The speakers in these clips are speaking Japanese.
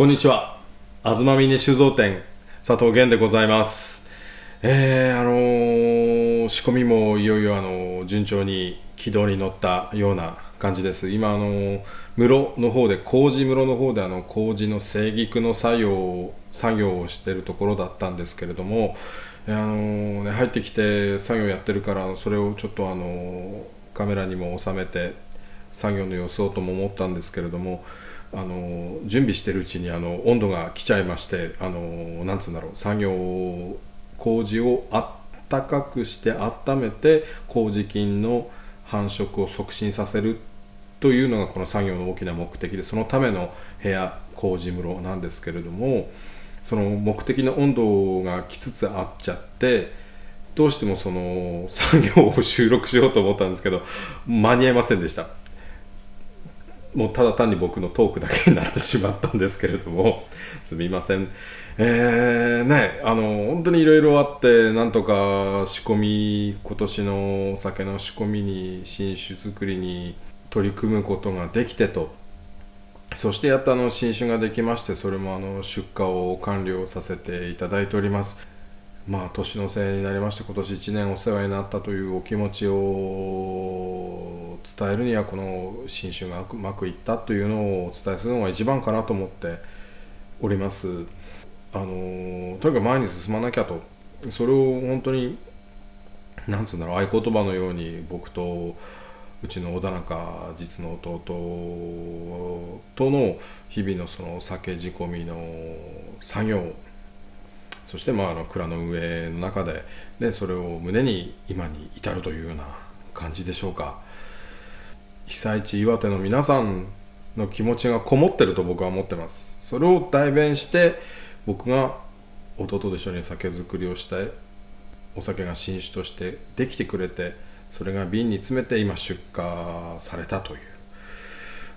こんにちは。あずまみね酒造店、佐藤源でございます。えー、あのー仕込みもいよいよあのー順調に軌道に乗ったような感じです。今あのー室の方で、麹室の方であの、麹の生菊の作業を、作業をしてるところだったんですけれども、あのね、入ってきて作業やってるから、それをちょっとあのカメラにも収めて、作業の様子をとも思ったんですけれどもあの準備してるうちにあの温度が来ちゃいましてあのなんつうんだろう作業麹をあったかくして温めて麹菌の繁殖を促進させるというのがこの作業の大きな目的でそのための部屋麹室なんですけれどもその目的の温度が来つつあっちゃってどうしてもその作業を収録しようと思ったんですけど間に合いませんでした。もうただ単に僕のトークだけになってしまったんですけれども すみません。えー、ねあの本当にいろいろあってなんとか仕込み今年のお酒の仕込みに新酒作りに取り組むことができてと。そしてやっとあの新酒ができましてそれもあの出荷を完了させていただいております。まあ年のせいになりまして今年1年お世話になったというお気持ちを伝えるにはこの新酒がうまくいったというのをお伝えするのが一番かなと思っております。あのとにかく前に進まなきゃと。それを本当になんつうんだろう合言葉のように僕とうちの小田中実の弟との日々のその酒仕込みの作業そしてまああの蔵の運営の中ででそれを胸に今に至るというような感じでしょうか。被災地岩手の皆さんの気持ちがこもってると僕は思ってます。それを代弁して僕が弟と一緒に酒造りをしてお酒が新酒としてできてくれてそれが瓶に詰めて今出荷されたという、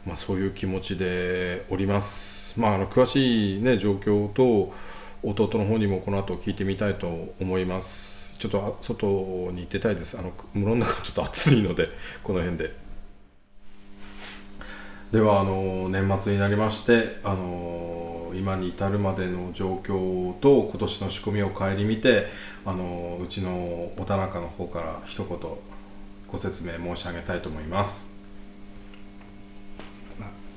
まあ、そういう気持ちでおります、まあ、あの詳しい、ね、状況と弟の方にもこの後聞いてみたいと思います。ちょっと外に行ってたいです。あの室の中ちょっと暑いのでこの辺で。ではあの年末になりましてあの今に至るまでの状況と今年の仕込みを顧みてあのうちの小田中の方から一言ご説明申し上げたいと思います。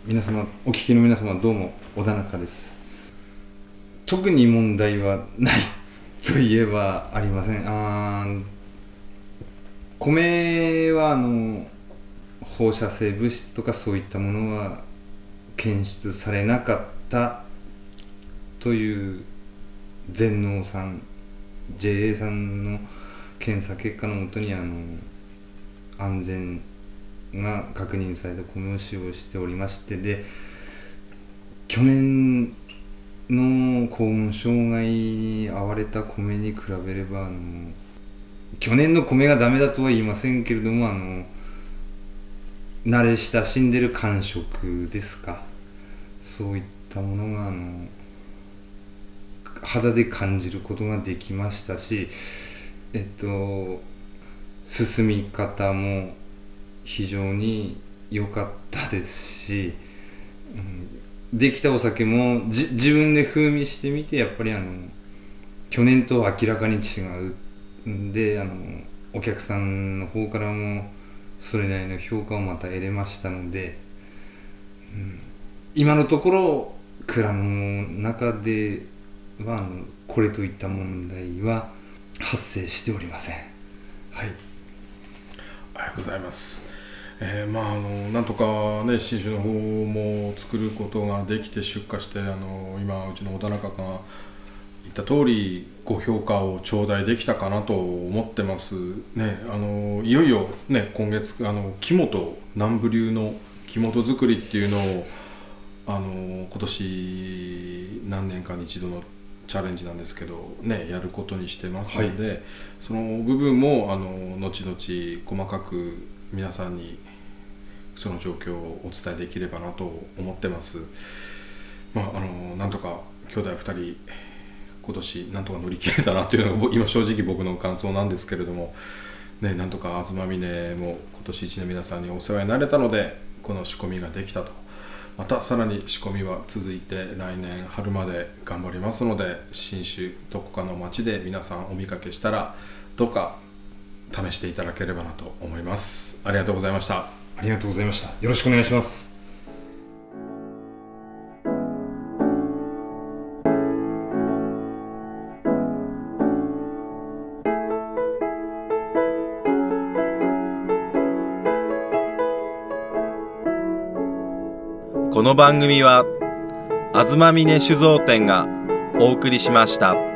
皆様お聞きの皆様どうも小田中です。特に問題はないといえばありません。あ米はあの放射性物質とかそういったものは検出されなかったという全農さん JA さんの検査結果のもとにあの安全が確認された米を使用しておりましてで去年の高温障害に遭われた米に比べればあの去年の米がダメだとは言いませんけれどもあの慣れ親しんでる感触ですか？そういったものがあの肌で感じることができましたしえっと進み方も非常に良かったですし、うん、できたお酒も自分で風味してみてやっぱりあの去年と明らかに違う。んであのお客さんの方からもそれなりの評価をまた得れましたので、うん、今のところ蔵の中ではあのこれといった問題は発生しておりません。はいありがとうございます。えーまああのなんとかね新酒の方も作ることができて出荷してあの今うちの小田中が言った通りご評価を頂戴できたかなと思ってますねあのいよいよね今月あの木本南部流の木本作りっていうのをあの今年何年かに一度のチャレンジなんですけどねやることにしてますので、その部分もあの後々細かく皆さんにその状況をお伝えできればなと思ってます。まああのなんとか兄弟2人今年なんとか乗り切れたなというのが今正直僕の感想なんですけれども、ね、なんとか東峰も今年1年皆さんにお世話になれたのでこの仕込みができたと。またさらに仕込みは続いて来年春まで頑張りますので新種どこかの町で皆さんお見かけしたらどうか試していただければなと思います。ありがとうございました。ありがとうございました。よろしくお願いします。この番組は東峰酒造店がお送りしました。